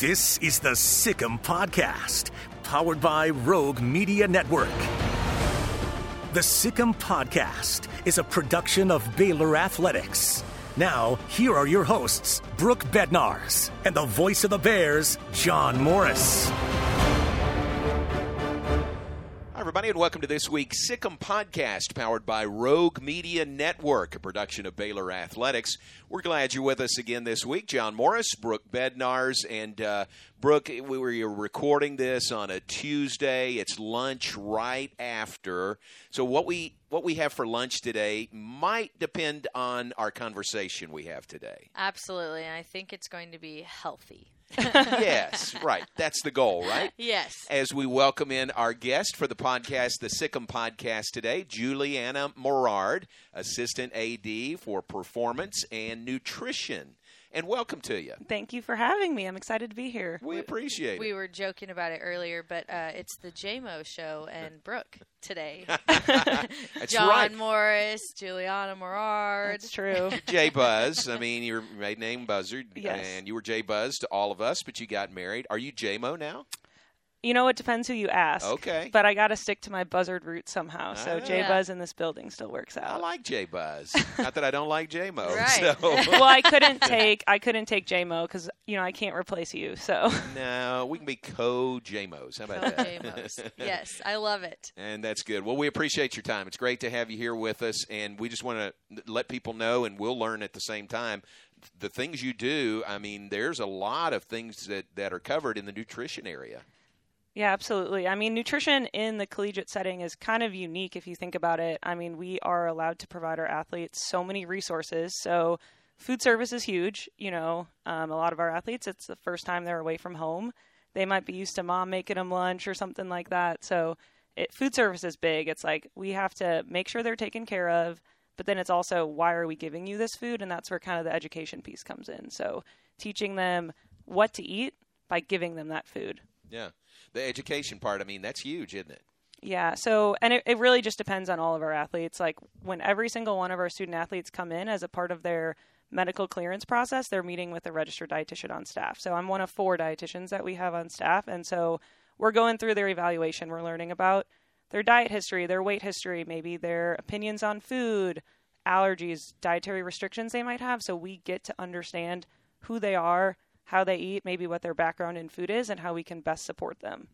This is the Sic 'Em Podcast, powered by Rogue Media Network. The Sic 'Em Podcast is a production of Baylor Athletics. Now, here are your hosts, Brooke Bednarz and the voice of the Bears, John Morris. Everybody, and welcome to this week's Sic 'Em Podcast, powered by Rogue Media Network, a production of Baylor Athletics. We're glad you're with us again this week. John Morris, Brooke Bednarz, and uh, Brooke, we were recording this on a Tuesday. It's lunch right after. So what we what we have for lunch today might depend on our conversation we have today. Absolutely, and I think it's going to be healthy. yes, right. That's the goal, right? Yes. As we welcome in our guest for the podcast, the Sic 'Em podcast today, Juliana Morard, Assistant AD for Performance and Nutrition. And welcome to you. Thank you for having me. I'm excited to be here. We appreciate We it. We were joking about it earlier, but uh, it's the JMO show and Brooke today. That's John right. Morris, Juliana Morard. That's true. J Buzz. I mean, your maiden name Buzzard, Yes. and you were J Buzz to all of us, but you got married. Are you JMO now? You know, it depends who you ask. Okay. But I got to stick to my buzzard roots somehow. So Ah. J Yeah. Buzz in this building still works out. I like Jay Buzz. Not that I don't like JMO. Right. So. well, I couldn't take I couldn't take JMO because you know I can't replace you. So no, we can be co JMOs. How about Oh, that? JMOs. yes, I love it. And that's good. Well, we appreciate your time. It's great to have you here with us, and we just want to let people know, and we'll learn at the same time. The things you do, I mean, there's a lot of things that, that are covered in the nutrition area. Yeah, absolutely. I mean, nutrition in the collegiate setting is kind of unique if you think about it. I mean, we are allowed to provide our athletes so many resources. So food service is huge. You know, um, a lot of our athletes, it's the first time they're away from home. They might be used to mom making them lunch or something like that. So it, food service is big. It's like we have to make sure they're taken care of, but then it's also why are we giving you this food? And that's where kind of the education piece comes in. So teaching them what to eat by giving them that food. Yeah. The education part, I mean, that's huge, isn't it? Yeah. So, and it, it really just depends on all of our athletes. Like when every single one of our student athletes come in as a part of their medical clearance process, they're meeting with a registered dietitian on staff. So I'm one of four dietitians that we have on staff. And so we're going through their evaluation. We're learning about their diet history, their weight history, maybe their opinions on food, allergies, dietary restrictions they might have. So we get to understand who they are, how they eat, maybe what their background in food is, and how we can best support them.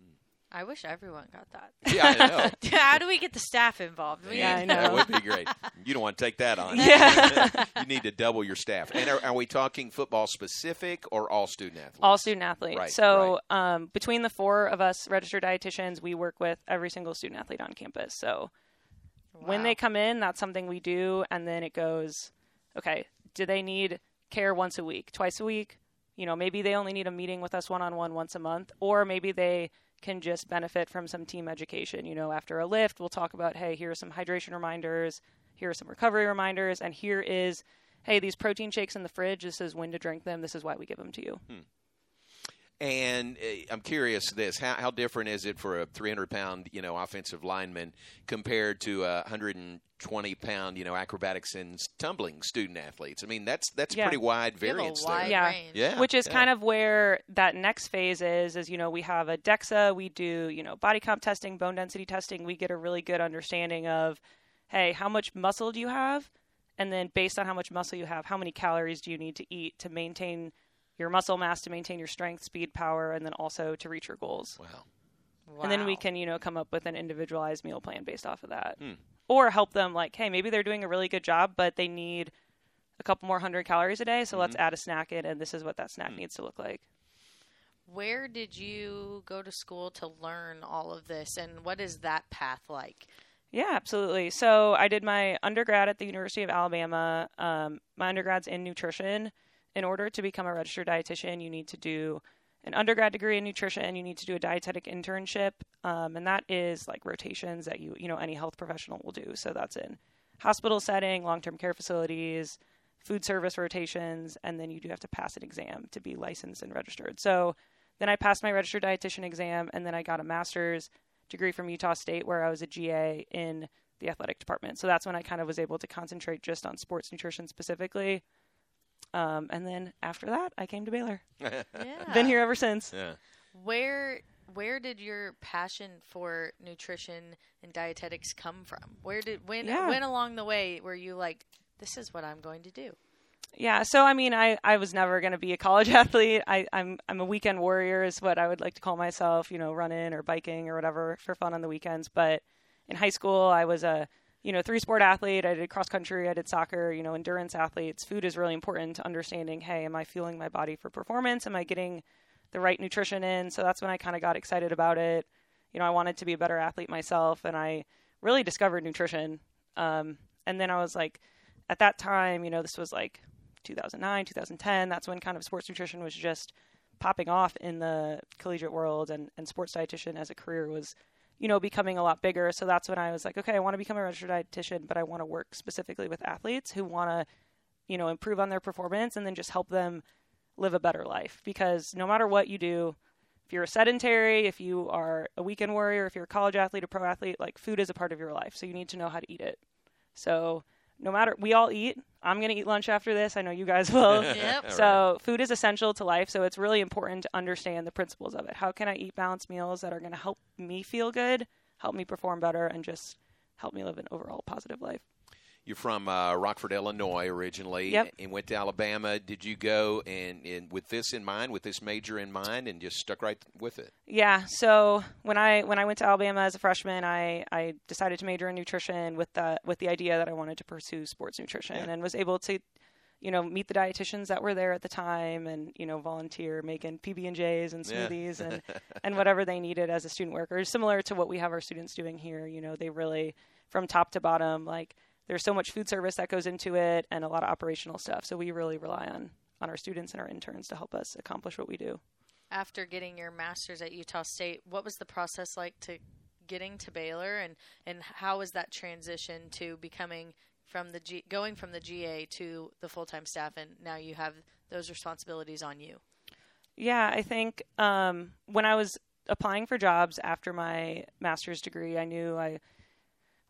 I wish everyone got that. Yeah, I know. How do we get the staff involved? We Yeah, I know. That would be great. You don't want to take that on. Yeah. you need to double your staff. And are, are we talking football specific or all student athletes? all student athletes. Right, so Um, between the four of us registered dietitians, we work with every single student athlete on campus. So when they come in, that's something we do, and then it goes, okay, do they need care once a week, twice a week? You know, maybe they only need a meeting with us one on one once a month, or maybe they can just benefit from some team education. You know, after a lift, we'll talk about, hey, here are some hydration reminders, here are some recovery reminders, and here is, hey, these protein shakes in the fridge. This is when to drink them. This is why we give them to you. Hmm. And uh, I'm curious this: how, how different is it for a 300 pound, you know, offensive lineman compared to a 120 pound, you know, acrobatics and tumbling student athletes? I mean, that's that's Yeah. pretty wide We have a variance wide there. Yeah. Yeah, which is yeah. kind of where that next phase is is you know we have a dexa we do you know body comp testing bone density testing we get a really good understanding of hey how much muscle do you have and then based on how much muscle you have how many calories do you need to eat to maintain your muscle mass to maintain your strength speed power and then also to reach your goals Wow. Wow. and then we can you know come up with an individualized meal plan based off of that Hmm. or help them like hey maybe they're doing a really good job but they need a couple more hundred calories a day so let's Mm-hmm. add a snack in and this is what that snack Hmm. needs to look like Where did you go to school to learn all of this, and what is that path like? Yeah, absolutely. So I did my undergrad at the University of Alabama. Um, my undergrad's in nutrition, in order to become a registered dietitian, you need to do an undergrad degree in nutrition. You need to do a dietetic internship, um, and that is like rotations that you you know any health professional will do. So that's in hospital setting, long term care facilities, food service rotations, and then you do have to pass an exam to be licensed and registered. So then I passed my registered dietitian exam, and then I got a master's degree from Utah State where I was a GA in the athletic department. So that's when I kind of was able to concentrate just on sports nutrition specifically. Um, and then after that, I came to Baylor. Yeah. Been here ever since. Yeah. Where where did your passion for nutrition and dietetics come from? Where did when Yeah. when along the way were you like, this is what I'm going to do? Yeah, so I mean, I, I was never going to be a college athlete. I, I'm I'm a weekend warrior, is what I would like to call myself. You know, running or biking or whatever for fun on the weekends. But in high school, I was a you know three sport athlete. I did cross country, I did soccer. You know, endurance athletes. Food is really important to understanding. Hey, am I fueling my body for performance? Am I getting the right nutrition in? So that's when I kind of got excited about it. You know, I wanted to be a better athlete myself, and I really discovered nutrition. Um, and then I was like, at that time, you know, this was like 2009, 2010. That's when kind of sports nutrition was just popping off in the collegiate world, and, and sports dietitian as a career was, you know, becoming a lot bigger. So that's when I was like, okay, I want to become a registered dietitian, but I want to work specifically with athletes who want to, you know, improve on their performance and then just help them live a better life. Because no matter what you do, if you're a sedentary, if you are a weekend warrior, if you're a college athlete, a pro athlete, like food is a part of your life. So you need to know how to eat it. So no matter we all eat. I'm going to eat lunch after this. I know you guys will. Yep. So food is essential to life. So it's really important to understand the principles of it. How can I eat balanced meals that are going to help me feel good, help me perform better, and just help me live an overall positive life? You're from uh, Rockford, Illinois, originally, Yep. and went to Alabama. Did you go and, and with this in mind, with this major in mind, and just stuck right with it? Yeah. So when I when I went to Alabama as a freshman, I, I decided to major in nutrition with the with the idea that I wanted to pursue sports nutrition Yeah. and was able to, you know, meet the dietitians that were there at the time and you know volunteer making PB and J's and Yeah. smoothies and and whatever they needed as a student worker, similar to what we have our students doing here. You know, they really from top to bottom like. There's so much food service that goes into it and a lot of operational stuff. So we really rely on on our students and our interns to help us accomplish what we do. After getting your master's at Utah State, what was the process like to getting to Baylor, and and how was that transition to becoming from the G, going from the GA to the full time staff, and now you have those responsibilities on you? Yeah, I think um, when I was applying for jobs after my master's degree, I knew I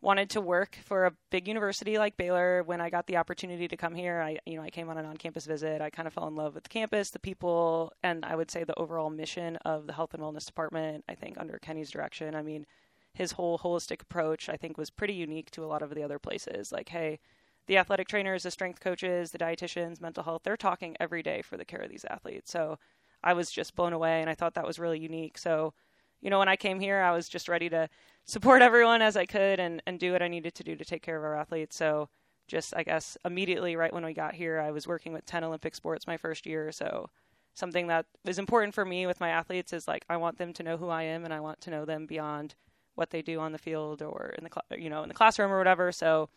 wanted to work for a big university like Baylor. When I got the opportunity to come here, I you know I came on an on-campus visit. I kind of fell in love with the campus, the people, and I would say the overall mission of the health and wellness department. I think under Kenny's direction, I mean, his whole holistic approach, I think, was pretty unique to a lot of the other places. Like, hey, the athletic trainers, the strength coaches, the dietitians, mental health, they're talking every day for the care of these athletes. So I was just blown away and I thought that was really unique. So, you know, when I came here, I was just ready to support everyone as I could and, and do what I needed to do to take care of our athletes. So just, I guess, immediately right when we got here, I was working with 10 Olympic sports my first year. So something that is important for me with my athletes is like, I want them to know who I am and I want to know them beyond what they do on the field or in the, cl- you know, in the classroom or whatever. So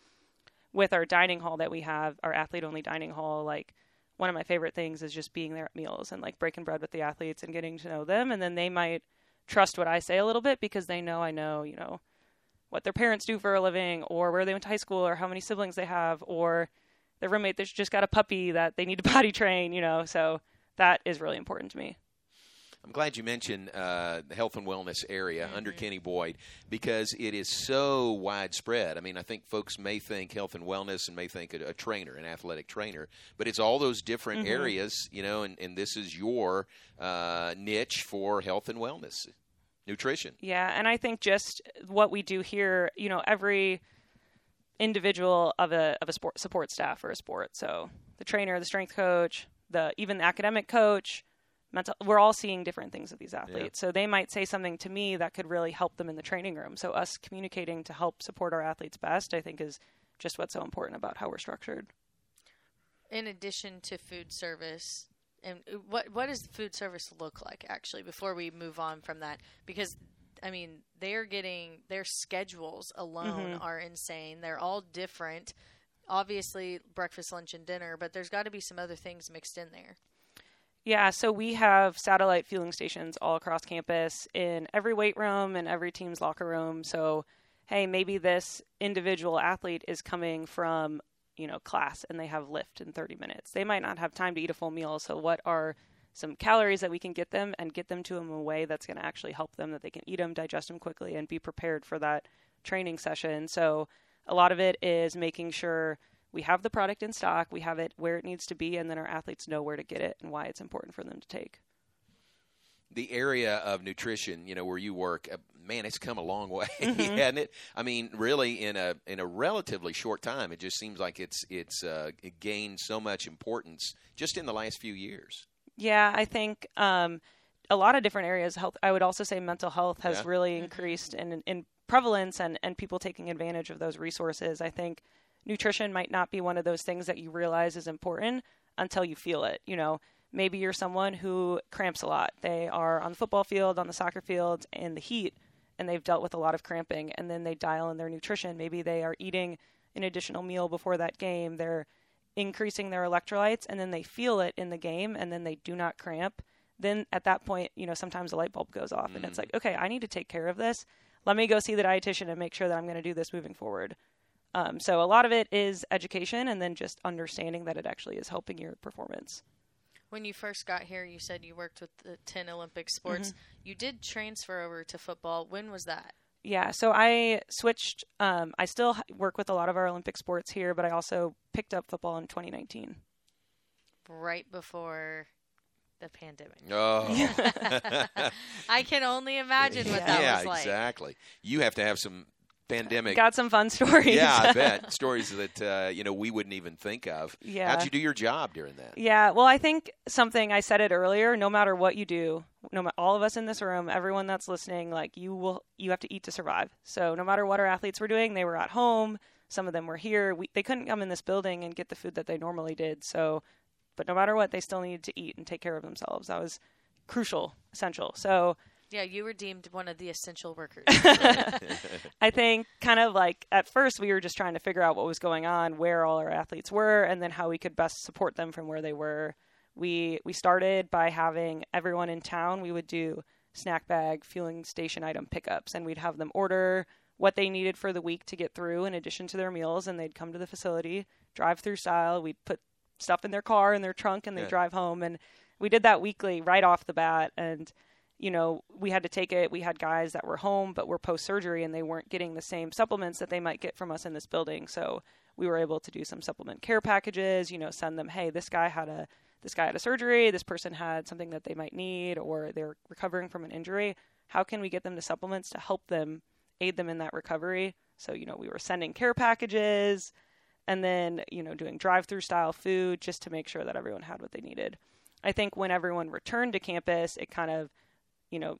with our dining hall that we have, our athlete only dining hall, like one of my favorite things is just being there at meals and like breaking bread with the athletes and getting to know them. And then they might trust what I say a little bit because they know I know, you know, what their parents do for a living or where they went to high school or how many siblings they have or their roommate that's just got a puppy that they need to potty train, you know. So that is really important to me. I'm glad you mentioned uh, the health and wellness area under Kenny Boyd because it is so widespread. I mean, I think folks may think health and wellness and may think a, a trainer, an athletic trainer, but it's all those different areas, you know, and, and this is your uh, niche for health and wellness, nutrition. Yeah, and I think just what we do here, you know, every individual of a of a sport support staff for a sport. So the trainer, the strength coach, the even the academic coach, mental we're all seeing different things with these athletes. So they might say something to me that could really help them in the training room. So us communicating to help support our athletes best, I think is just what's so important about how we're structured. In addition to food service, and what what does food service look like actually? Before we move on from that, because I mean they're getting their schedules alone mm-hmm. are insane. They're all different. obviously breakfast, lunch, and dinner, but there's got to be some other things mixed in there. Yeah, so we have satellite fueling stations all across campus in every weight room and every team's locker room. So, hey, maybe this individual athlete is coming from, you know, class and they have lift in 30 minutes. They might not have time to eat a full meal. So, what are some calories that we can get them and get them to them in a way that's going to actually help them that they can eat them, digest them quickly, and be prepared for that training session? So, a lot of it is making sure we have the product in stock, we have it where it needs to be, and then our athletes know where to get it and why it's important for them to take. The area of nutrition, you know, where you work, uh, man, it's come a long way, Mm-hmm. hasn't it? I mean, really, in a in a relatively short time, it just seems like it's it's uh, it gained so much importance just in the last few years. Yeah, I think um, a lot of different areas. Health. I would also say mental health has Yeah. really increased in in prevalence and and people taking advantage of those resources. I think nutrition might not be one of those things that you realize is important until you feel it. You know, maybe you're someone who cramps a lot. They are on the football field, on the soccer field, in the heat, and they've dealt with a lot of cramping. And then they dial in their nutrition. Maybe they are eating an additional meal before that game. They're increasing their electrolytes, and then they feel it in the game, and then they do not cramp. Then at that point, you know, sometimes a light bulb goes off, and it's mm. like, okay, I need to take care of this. Let me go see the dietitian and make sure that I'm going to do this moving forward. Um, so a lot of it is education, and then just understanding that it actually is helping your performance. When you first got here, you said you worked with the 10 Olympic sports. You did transfer over to football. When was that? Yeah, so I switched. Um, I still work with a lot of our Olympic sports here, but I also picked up football in 2019. Right before the pandemic. Oh, I can only imagine what that yeah, was like. Yeah, exactly. You have to have some pandemic. Got some fun stories. yeah, I bet stories that uh, you know we wouldn't even think of. Yeah. How'd you do your job during that? Yeah, well, I think something I said it earlier. No matter what you do, no matter all of us in this room, everyone that's listening, like you will, you have to eat to survive. So no matter what our athletes were doing, they were at home. Some of them were here. We, they couldn't come in this building and get the food that they normally did. So, but no matter what, they still needed to eat and take care of themselves. That was crucial, essential. So Yeah, you were deemed one of the essential workers. I think kind of like at first we were just trying to figure out what was going on, where all our athletes were, and then how we could best support them from where they were. We we started by having everyone in town. We would do snack bag fueling station item pickups, and we'd have them order what they needed for the week to get through in addition to their meals, and they'd come to the facility, drive through style. We'd put stuff in their car in their trunk, and they Yeah. would drive home. And we did that weekly right off the bat, and you know, we had to take it. We had guys that were home but were post surgery and they weren't getting the same supplements that they might get from us in this building. So we were able to do some supplement care packages, you know, send them, hey, this guy had a this guy had a surgery, this person had something that they might need or they're recovering from an injury. How can we get them to supplements to help them aid them in that recovery? So, you know, we were sending care packages and then, you know, doing drive-through style food just to make sure that everyone had what they needed. I think when everyone returned to campus, it kind of you know,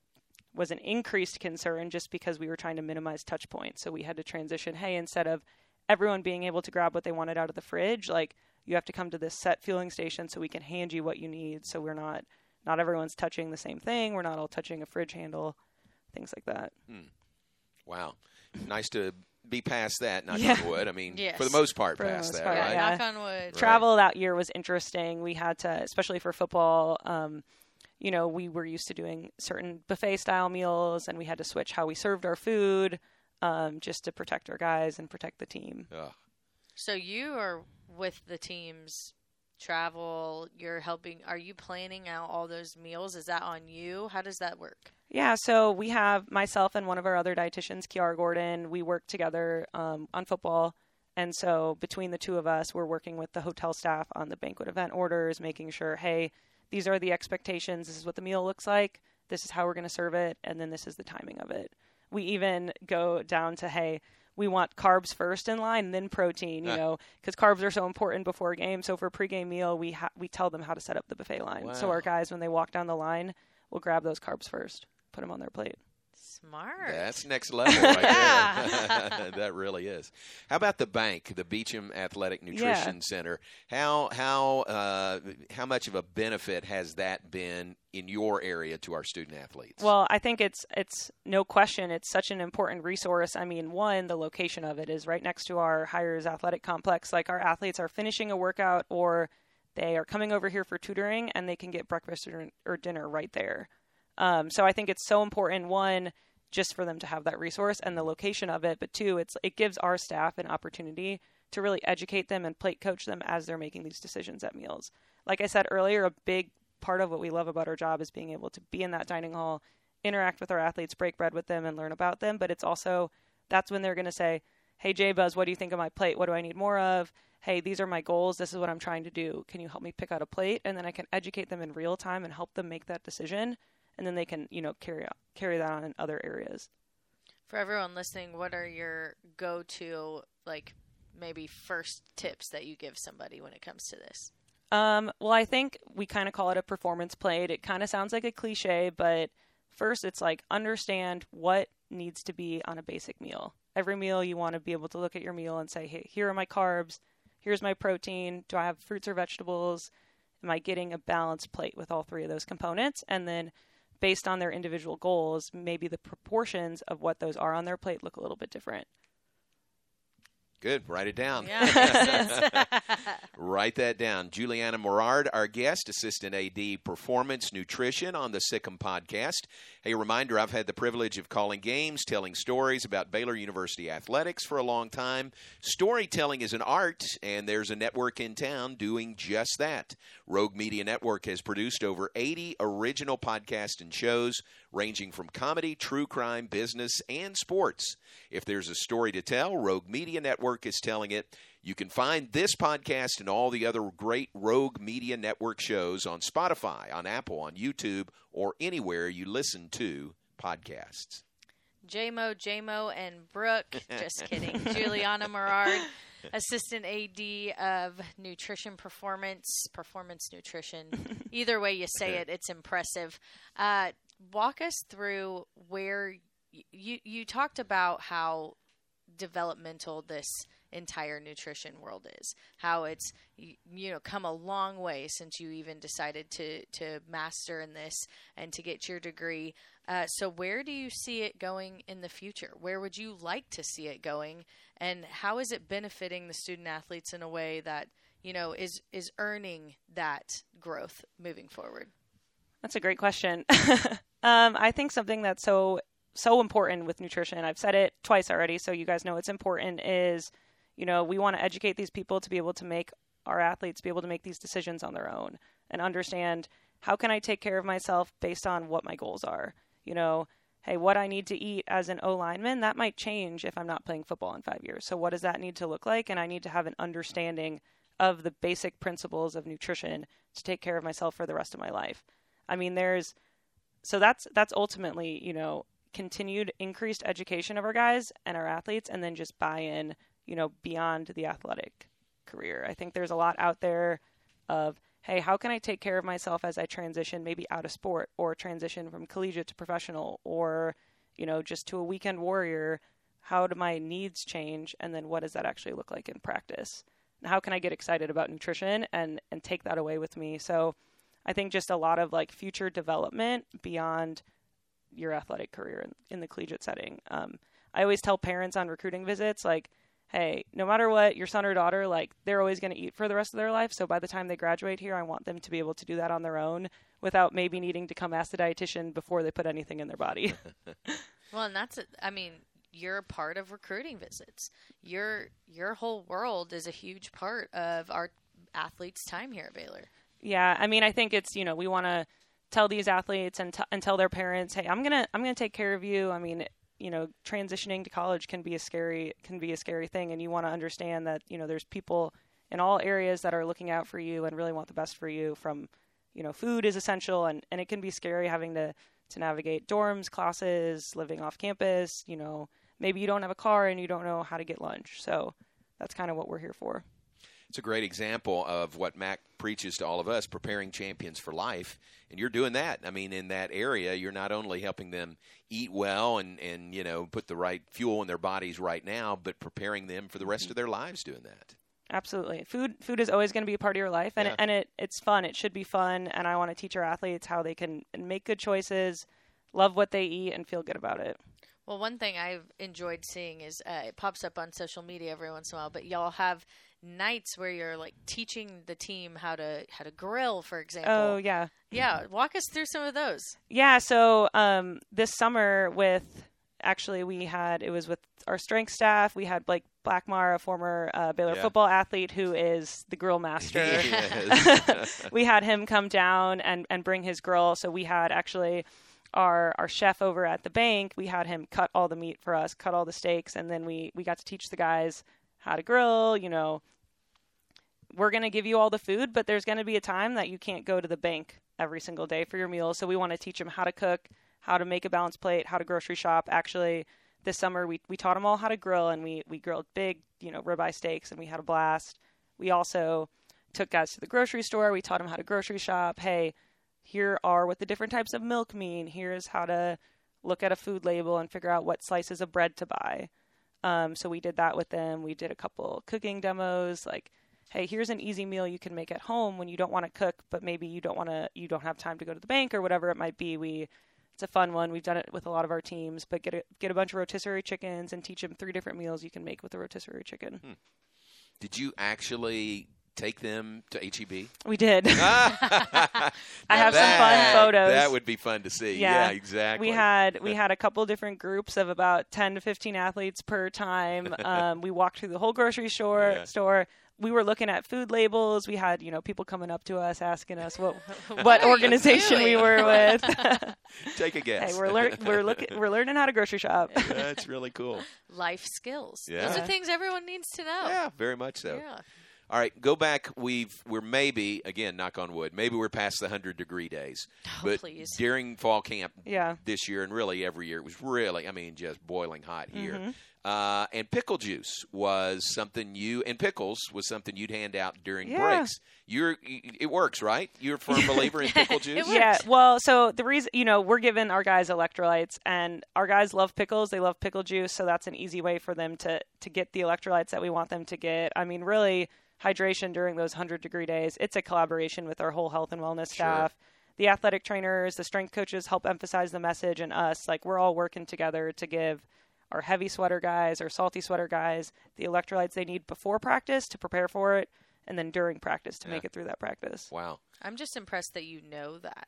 was an increased concern just because we were trying to minimize touch points. So we had to transition, hey, instead of everyone being able to grab what they wanted out of the fridge, like you have to come to this set fueling station so we can hand you what you need. So we're not not everyone's touching the same thing. We're not all touching a fridge handle, things like that. Wow, nice to be past that. Knock Yeah. on wood. I mean, Yes. for the most part, For past most that, part, right? yeah. Knock on wood. Travel that year was interesting. We had to, especially for football, um, you know, we were used to doing certain buffet style meals, and we had to switch how we served our food um, just to protect our guys and protect the team. Ugh. So you are with the teams travel, you're helping are you planning out all those meals? Is that on you? How does that work? Yeah, so we have myself and one of our other dietitians, Kiara Gordon. We work together um, on football. And so between the two of us, we're working with the hotel staff on the banquet event orders, making sure, hey, these are the expectations. This is what the meal looks like. This is how we're going to serve it. And then this is the timing of it. We even go down to, hey, we want carbs first in line, then protein, you Ah. know, because carbs are so important before a game. So for a pregame meal, we ha- we tell them how to set up the buffet line. So our guys, when they walk down the line, will grab those carbs first, put them on their plate. Smart. That's next level right there. that really is. How about the bank, the Beauchamp Athletic Nutrition Yeah. Center? How how uh, how much of a benefit has that been in your area to our student athletes? Well, I think it's it's no question it's such an important resource. I mean, one, the location of it is right next to our Highers Athletic Complex. Like our athletes are finishing a workout or they are coming over here for tutoring and they can get breakfast or, or dinner right there. Um, so I think it's so important one just for them to have that resource and the location of it, but two, it's it gives our staff an opportunity to really educate them and plate coach them as they're making these decisions at meals. Like I said earlier, a big part of what we love about our job is being able to be in that dining hall, interact with our athletes, break bread with them, and learn about them. But it's also that's when they're going to say, "Hey, Jay Buzz, what do you think of my plate? What do I need more of? Hey, these are my goals. This is what I'm trying to do. Can you help me pick out a plate?" And then I can educate them in real time and help them make that decision, and then they can you know carry carry that on in other areas. For everyone listening, what are your go-to like maybe first tips that you give somebody when it comes to this? Um, well, I think we kind of call it a performance plate. It kind of sounds like a cliche, but first it's like understand what needs to be on a basic meal. Every meal you want to be able to look at your meal and say, hey, here are my carbs, here's my protein. Do I have fruits or vegetables? Am I getting a balanced plate with all three of those components? And then based on their individual goals, maybe the proportions of what those are on their plate look a little bit different. Good. Write it down. Yeah. Write that down. Juliana Morard, our guest, Assistant AD Performance Nutrition on the Sic 'Em podcast. Hey, a reminder I've had the privilege of calling games, telling stories about Baylor University athletics for a long time. Storytelling is an art, and there's a network in town doing just that. Rogue Media Network has produced over 80 original podcasts and shows ranging from comedy, true crime, business, and sports. If there's a story to tell, Rogue Media Network is telling it. You can find this podcast and all the other great Rogue Media Network shows on Spotify, on Apple, on YouTube, or anywhere you listen to podcasts. JMO, JMO, and Brooke. Just kidding. Juliana Morard, Assistant AD of Nutrition Performance, Performance Nutrition. Either way you say it, it's impressive. Uh, walk us through where you you talked about how developmental this entire nutrition world is. How it's you know come a long way since you even decided to to master in this and to get your degree. Uh, so where do you see it going in the future? Where would you like to see it going? And how is it benefiting the student athletes in a way that you know is is earning that growth moving forward? That's a great question. um, I think something that's so so important with nutrition. I've said it twice already, so you guys know it's important. Is you know we want to educate these people to be able to make our athletes be able to make these decisions on their own and understand how can I take care of myself based on what my goals are. You know, hey, what I need to eat as an O lineman that might change if I'm not playing football in five years. So what does that need to look like? And I need to have an understanding of the basic principles of nutrition to take care of myself for the rest of my life. I mean, there's so that's that's ultimately you know continued increased education of our guys and our athletes, and then just buy-in you know beyond the athletic career. I think there's a lot out there of hey, how can I take care of myself as I transition maybe out of sport or transition from collegiate to professional or you know just to a weekend warrior? How do my needs change, and then what does that actually look like in practice? And how can I get excited about nutrition and and take that away with me? So I think just a lot of like future development beyond your athletic career in, in the collegiate setting. Um, I always tell parents on recruiting visits, like, hey, no matter what, your son or daughter, like, they're always going to eat for the rest of their life. So by the time they graduate here, I want them to be able to do that on their own without maybe needing to come ask the dietitian before they put anything in their body. Well, and that's it. I mean, you're a part of recruiting visits. Your your whole world is a huge part of our athletes' time here at Baylor. Yeah, I mean, I think it's you know we want to tell these athletes and, t- and tell their parents, hey, I'm gonna I'm gonna take care of you. I mean, you know, transitioning to college can be a scary can be a scary thing, and you want to understand that you know there's people in all areas that are looking out for you and really want the best for you. From you know, food is essential, and and it can be scary having to to navigate dorms, classes, living off campus. You know, maybe you don't have a car and you don't know how to get lunch. So that's kind of what we're here for. It's a great example of what Mack preaches to all of us preparing champions for life. And you're doing that. I mean, in that area, you're not only helping them eat well and, and you know, put the right fuel in their bodies right now, but preparing them for the rest of their lives doing that. Absolutely. Food food is always going to be a part of your life and Yeah. it, and it it's fun. It should be fun and I want to teach our athletes how they can make good choices, love what they eat and feel good about it. Well, one thing I've enjoyed seeing is uh, it pops up on social media every once in a while, but y'all have nights where you're like teaching the team how to how to grill, for example. Oh, yeah. yeah. Walk us through some of those. Yeah, so um, this summer with actually we had it was with our strength staff. We had Blake Blackmar, a former uh, Baylor Yeah. football athlete who is the grill master. We had him come down and, and bring his grill. So we had actually our our chef over at the bank. We had him cut all the meat for us, cut all the steaks, and then we we got to teach the guys how to grill. You know, we're going to give you all the food, but there's going to be a time that you can't go to the bank every single day for your meals. So we want to teach them how to cook, how to make a balanced plate, how to grocery shop. Actually, this summer we, we taught them all how to grill, and we, we grilled big, you know, ribeye steaks, and we had a blast. We also took guys to the grocery store. We taught them how to grocery shop. Hey, here are what the different types of milk mean. Here's how to look at a food label and figure out what slices of bread to buy. Um, so we did that with them. We did a couple cooking demos, like, hey, here's an easy meal you can make at home when you don't want to cook, but maybe you don't want to, you don't have time to go to the bank or whatever it might be. We, it's a fun one. We've done it with a lot of our teams, but get a, get a bunch of rotisserie chickens and teach them three different meals you can make with a rotisserie chicken. Did you actually take them to HEB? We did. I have some fun photos. That would be fun to see. Yeah, Yeah. exactly. We had we had a couple different groups of about ten to fifteen athletes per time. Um, we walked through the whole grocery store Yeah. store. We were looking at food labels. We had you know people coming up to us asking us what what are organization we were with. Take a guess. hey, we're lear- we're looking we're learning how to grocery shop. That's really cool. Life skills. Those are things everyone needs to know. Yeah, very much so. Yeah. All right, go back. We've we're maybe again, knock on wood, maybe we're past the hundred degree days. Oh, but please. during fall camp Yeah. this year and really every year, it was really, I mean, just boiling hot here. Mm-hmm. Uh, and pickle juice was something you and pickles was something you'd hand out during Yeah. breaks. You're it works, right? You're a firm believer in pickle juice. Yeah, well, so the reason, you know, we're giving our guys electrolytes, and our guys love pickles. They love pickle juice, so that's an easy way for them to to get the electrolytes that we want them to get. I mean, really, hydration during those hundred degree days. It's a collaboration with our whole health and wellness staff. The athletic trainers, the strength coaches help emphasize the message, and us. Like we're all working together to give our heavy sweater guys, our salty sweater guys, the electrolytes they need before practice to prepare for it, and then during practice to Yeah. make it through that practice. Wow. I'm just impressed that you know that.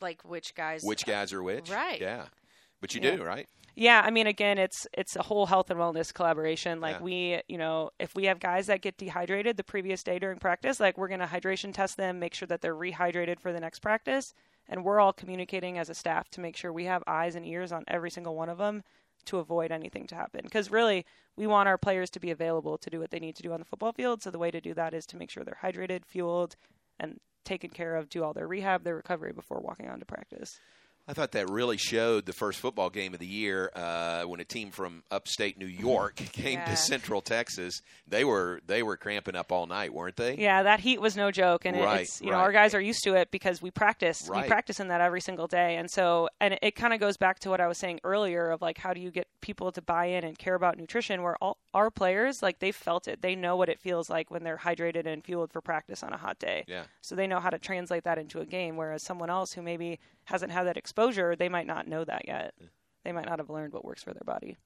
Like which guys Which guys are which? Right. Yeah. But you Yeah. do, right? Yeah, I mean, again, it's it's a whole health and wellness collaboration. Like Yeah. we, you know, if we have guys that get dehydrated the previous day during practice, like we're gonna hydration test them, make sure that they're rehydrated for the next practice, and we're all communicating as a staff to make sure we have eyes and ears on every single one of them to avoid anything to happen. Because really, we want our players to be available to do what they need to do on the football field. So the way to do that is to make sure they're hydrated, fueled, and taken care of, do all their rehab, their recovery before walking on to practice. I thought that really showed the first football game of the year uh, when a team from upstate New York came Yeah. to Central Texas. They were they were cramping up all night, weren't they? Yeah, that heat was no joke, and Right, it's you know our guys are used to it because we practice. Right. We practice in that every single day, and so and it, it kind of goes back to what I was saying earlier of like how do you get people to buy in and care about nutrition? Where all our players like they felt it, they know what it feels like when they're hydrated and fueled for practice on a hot day. Yeah. So they know how to translate that into a game. Whereas someone else who maybe hasn't had that exposure, they might not know that yet. They might not have learned what works for their body.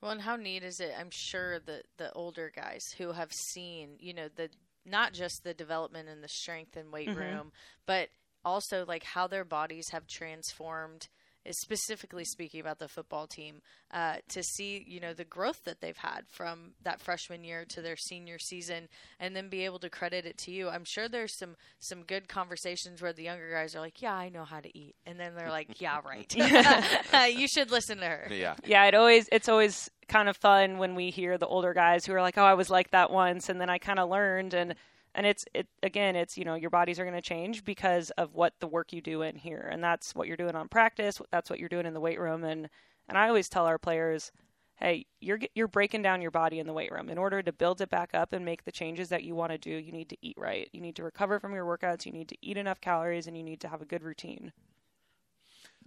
Well, and how neat is it? I'm sure the the older guys who have seen, you know, the not just the development and the strength and weight mm-hmm. room, but also like how their bodies have transformed. Is specifically speaking about the football team, uh, to see you know the growth that they've had from that freshman year to their senior season, and then be able to credit it to you. I'm sure there's some some good conversations where the younger guys are like, "Yeah, I know how to eat," and then they're like, "Yeah, right. you should listen to her." Yeah. yeah, it always it's always kind of fun when we hear the older guys who are like, "Oh, I was like that once," and then I kind of learned and and it's it again, it's you know your bodies are going to change because of what the work you do in here, and that's what you're doing on practice. That's what you're doing in the weight room, and and I always tell our players, hey, you're you're breaking down your body in the weight room. In order to build it back up and make the changes that you want to do, you need to eat right. You need to recover from your workouts. You need to eat enough calories, and you need to have a good routine.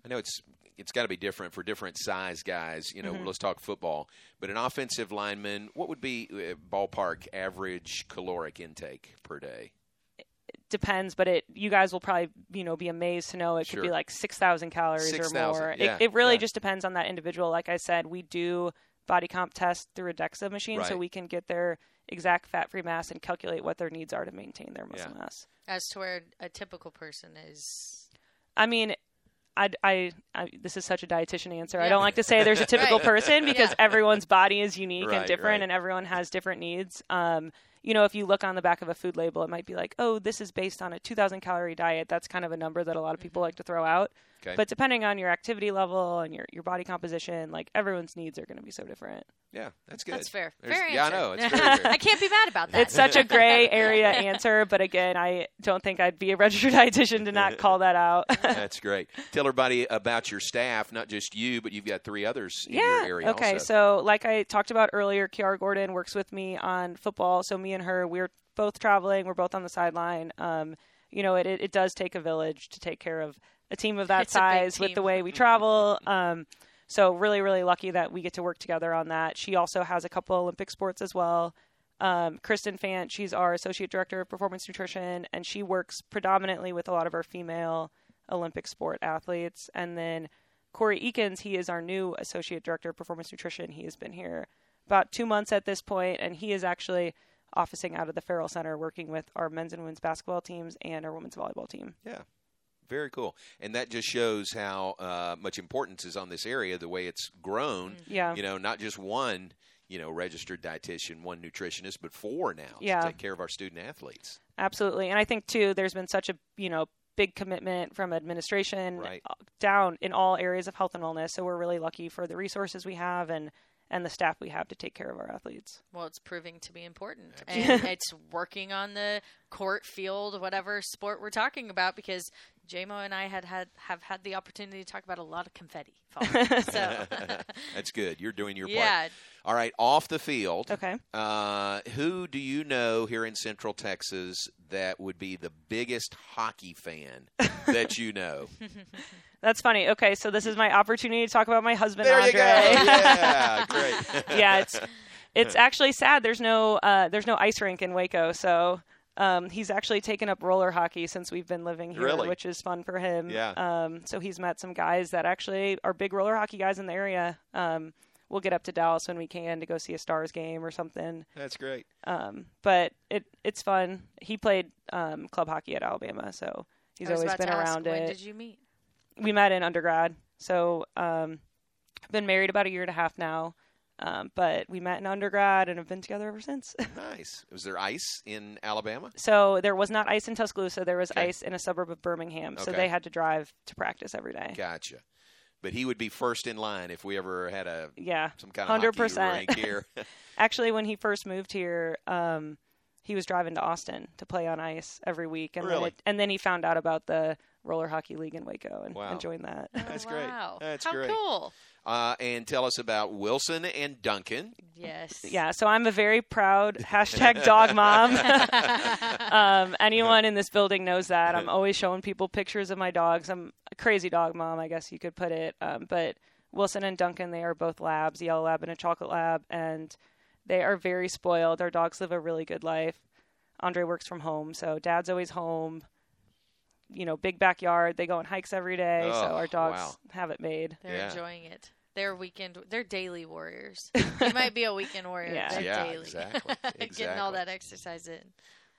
I know it's it's got to be different for different size guys. You know, Mm-hmm. let's talk football. But an offensive lineman, what would be uh, ballpark average caloric intake per day? depends, but it you guys will probably you know be amazed to know it could be like six thousand calories 6,000, or more. yeah, it, it really yeah. just depends on that individual. Like I said, we do body comp test through a DEXA machine, so we can get their exact fat free mass and calculate what their needs are to maintain their muscle Yeah. mass. As to where a typical person is. I mean. I, I, I, this is such a dietitian answer. I don't like to say there's a typical Right. person because Yeah. everyone's body is unique Right, and different, right. and everyone has different needs. Um, you know, if you look on the back of a food label, it might be like, oh, this is based on a 2,000 calorie diet. That's kind of a number that a lot of people like to throw out. Okay. But depending on your activity level and your, your body composition, like everyone's needs are going to be so different. Yeah, that's good. That's fair. There's- Fair yeah, I know. It's very fair. I can't be mad about that. It's such a gray area answer, but again, I don't think I'd be a registered dietitian to not call that out. That's great. Tell everybody about your staff, not just you, but you've got three others in yeah. your area okay. also. So, like I talked about earlier, Kiara Gordon works with me on football. So, me and her, we're both traveling. We're both on the sideline. Um, you know, it, it, it does take a village to take care of a team of that It's size with the way we travel. Um, so, really, really lucky that we get to work together on that. She also has a couple Olympic sports as well. Um, Kristen Fant, she's our associate director of performance nutrition, and she works predominantly with a lot of our female Olympic sport athletes. And then Corey Eakins, he is our new associate director of performance nutrition. He has been here about two months at this point, and he is actually officing out of the Ferrell Center, working with our men's and women's basketball teams and our women's volleyball team. Yeah. Very cool. And that just shows how uh, much importance is on this area, the way it's grown. Yeah. You know, not just one, you know, registered dietitian, one nutritionist, but four now Yeah. to take care of our student athletes. Absolutely. And I think too there's been such a, you know, big commitment from administration Right. uh, down in all areas of health and wellness. So we're really lucky for the resources we have and and the staff we have to take care of our athletes. Well, it's proving to be important, and it's working on the court, field, whatever sport we're talking about. Because JMO and I had had have had the opportunity to talk about a lot of confetti falling. so That's good. You're doing your part. yeah, All right, off the field. Okay. Uh, who do you know here in Central Texas that would be the biggest hockey fan that you know? That's funny. Okay, so this is my opportunity to talk about my husband there Andre. you go. Yeah, great. yeah, it's it's actually sad. There's no uh, there's no ice rink in Waco, so um, he's actually taken up roller hockey since we've been living here, Really? which is fun for him. Yeah. Um, so he's met some guys that actually are big roller hockey guys in the area. Um, we'll get up to Dallas when we can to go see a Stars game or something. That's great. Um, but it it's fun. He played um, club hockey at Alabama, so he's always been to ask, around when it did you meet? we met in undergrad. So um, I've been married about a year and a half now. Um, but we met in undergrad and have been together ever since. Nice. Was there ice in Alabama? so there was not ice in Tuscaloosa. There was Okay. ice in a suburb of Birmingham. So Okay. they had to drive to practice every day. Gotcha. But he would be first in line if we ever had a Yeah, some kind of hundred hockey percent. here. Actually, when he first moved here, um, he was driving to Austin to play on ice every week, and then it, and then he found out about the roller hockey league in Waco and, Wow. and joined that. That's oh, great. Wow. That's How great. cool. uh, and tell us about Wilson and Duncan. Yes. Yeah, so I'm a very proud hashtag dog mom. um, anyone in this building knows that. I'm always showing people pictures of my dogs. I'm a crazy dog mom, I guess you could put it. Um, but Wilson and Duncan, they are both labs, a yellow lab and a chocolate lab, and they are very spoiled. Our dogs live a really good life. Andre works from home, so dad's always home. You know, big backyard. They go on hikes every day, so Oh, our dogs wow. have it made. They're Yeah. enjoying it. They're weekend. They're daily warriors. you might be a weekend warrior. Yeah. They're Yeah, daily. exactly, Getting all that exercise in.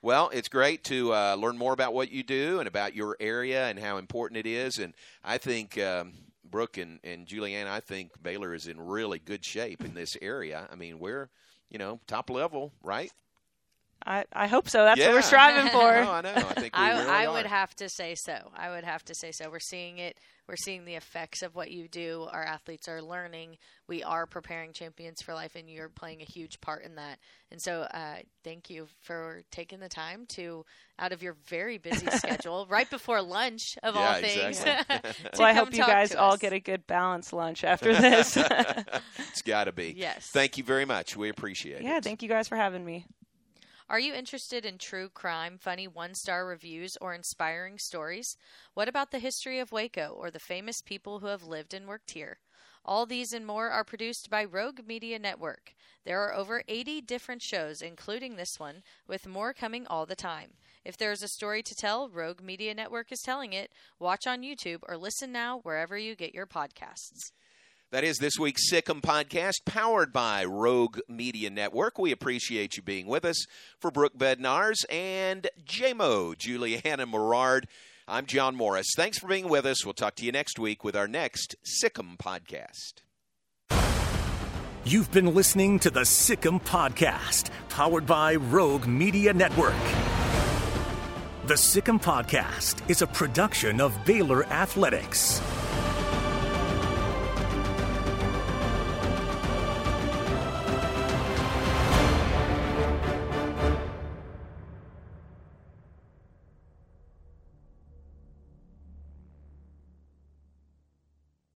Well, it's great to uh, learn more about what you do and about your area and how important it is. And I think, um, Brooke and, and Julianne, I think Baylor is in really good shape in this area. I mean, we're, you know, top level, right? I, I hope so. That's yeah. what we're striving for. no, I know. I think we I, really I are. would have to say so. I would have to say so. We're seeing it. We're seeing the effects of what you do. Our athletes are learning. We are preparing champions for life, and you're playing a huge part in that. And so, uh, thank you for taking the time to, out of your very busy schedule, right before lunch of Yeah, all things. exactly. to well, I come hope you guys all us. get a good balanced lunch after this. it's got to be. Yes. Thank you very much. We appreciate it. yeah, thank you guys for having me. Are you interested in true crime, funny one star reviews, or inspiring stories? What about the history of Waco or the famous people who have lived and worked here? All these and more are produced by Rogue Media Network. There are over 80 different shows, including this one, with more coming all the time. If there is a story to tell, Rogue Media Network is telling it. Watch on YouTube or listen now wherever you get your podcasts. That is this week's Sic 'Em podcast, powered by Rogue Media Network. We appreciate you being with us. For Brooke Bednarz and JMO, Juliana Morard, I'm John Morris. Thanks for being with us. We'll talk to you next week with our next Sic 'Em podcast. You've been listening to the Sic 'Em Podcast, powered by Rogue Media Network. The Sic 'Em Podcast is a production of Baylor Athletics.